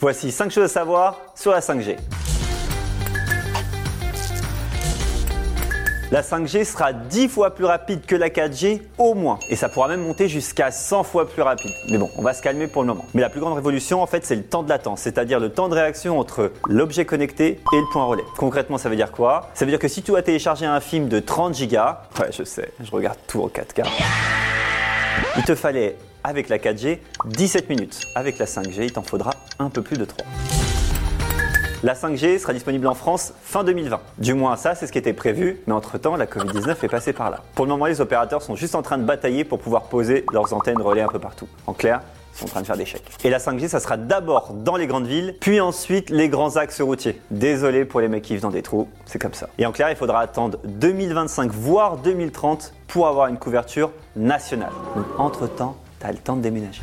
Voici 5 choses à savoir sur la 5G. La 5G sera 10 fois plus rapide que la 4G au moins. Et ça pourra même monter jusqu'à 100 fois plus rapide. Mais bon, on va se calmer pour le moment. Mais la plus grande révolution, en fait, c'est le temps de latence, c'est-à-dire le temps de réaction entre l'objet connecté et le point relais. Concrètement, ça veut dire quoi? Ça veut dire que si tu as téléchargé un film de 30 gigas, ouais, je sais, je regarde tout en 4K. Il te fallait, avec la 4G, 17 minutes. Avec la 5G, il t'en faudra un peu plus de 3. La 5G sera disponible en France fin 2020. Du moins, ça, c'est ce qui était prévu, mais entre-temps, la Covid-19 est passée par là. Pour le moment, les opérateurs sont juste en train de batailler pour pouvoir poser leurs antennes relais un peu partout. En clair, ils sont en train de faire des chèques. Et la 5G, ça sera d'abord dans les grandes villes, puis ensuite les grands axes routiers. Désolé pour les mecs qui vivent dans des trous, c'est comme ça. Et en clair, il faudra attendre 2025, voire 2030 pour avoir une couverture nationale. Donc, entre-temps, t'as le temps de déménager.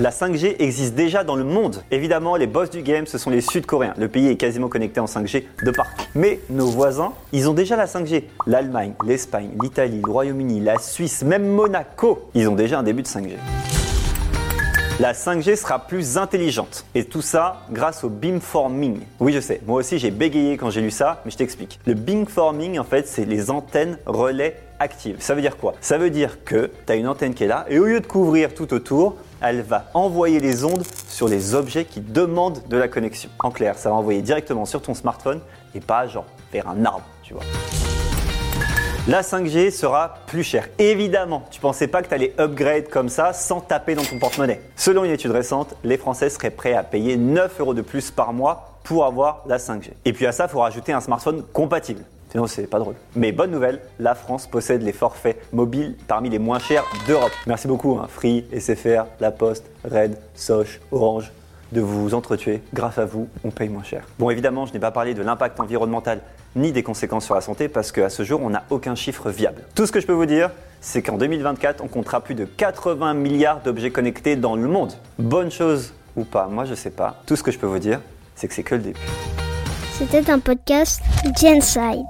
La 5G existe déjà dans le monde. Évidemment, les boss du game, ce sont les Sud-Coréens. Le pays est quasiment connecté en 5G de partout. Mais nos voisins, ils ont déjà la 5G. L'Allemagne, l'Espagne, l'Italie, le Royaume-Uni, la Suisse, même Monaco, ils ont déjà un début de 5G. La 5G sera plus intelligente. Et tout ça grâce au beamforming. Oui, je sais, moi aussi j'ai bégayé quand j'ai lu ça, mais je t'explique. Le beamforming, en fait, c'est les antennes relais actives. Ça veut dire quoi? Ça veut dire que tu as une antenne qui est là, et au lieu de couvrir tout autour, elle va envoyer les ondes sur les objets qui demandent de la connexion. En clair, ça va envoyer directement sur ton smartphone et pas genre vers un arbre, tu vois. La 5G sera plus chère. Évidemment, tu pensais pas que tu allais upgrade comme ça sans taper dans ton porte-monnaie. Selon une étude récente, les Français seraient prêts à payer 9 euros de plus par mois pour avoir la 5G. Et puis à ça, il faut rajouter un smartphone compatible. Sinon, c'est pas drôle. Mais bonne nouvelle, la France possède les forfaits mobiles parmi les moins chers d'Europe. Merci beaucoup, hein, Free, SFR, La Poste, Red, Soch, Orange, de vous entretuer. Grâce à vous, on paye moins cher. Bon, évidemment, je n'ai pas parlé de l'impact environnemental ni des conséquences sur la santé parce qu'à ce jour, on n'a aucun chiffre viable. Tout ce que je peux vous dire, c'est qu'en 2024, on comptera plus de 80 milliards d'objets connectés dans le monde. Bonne chose ou pas, moi je sais pas. Tout ce que je peux vous dire, c'est que c'est que le début. C'était un podcast Genside.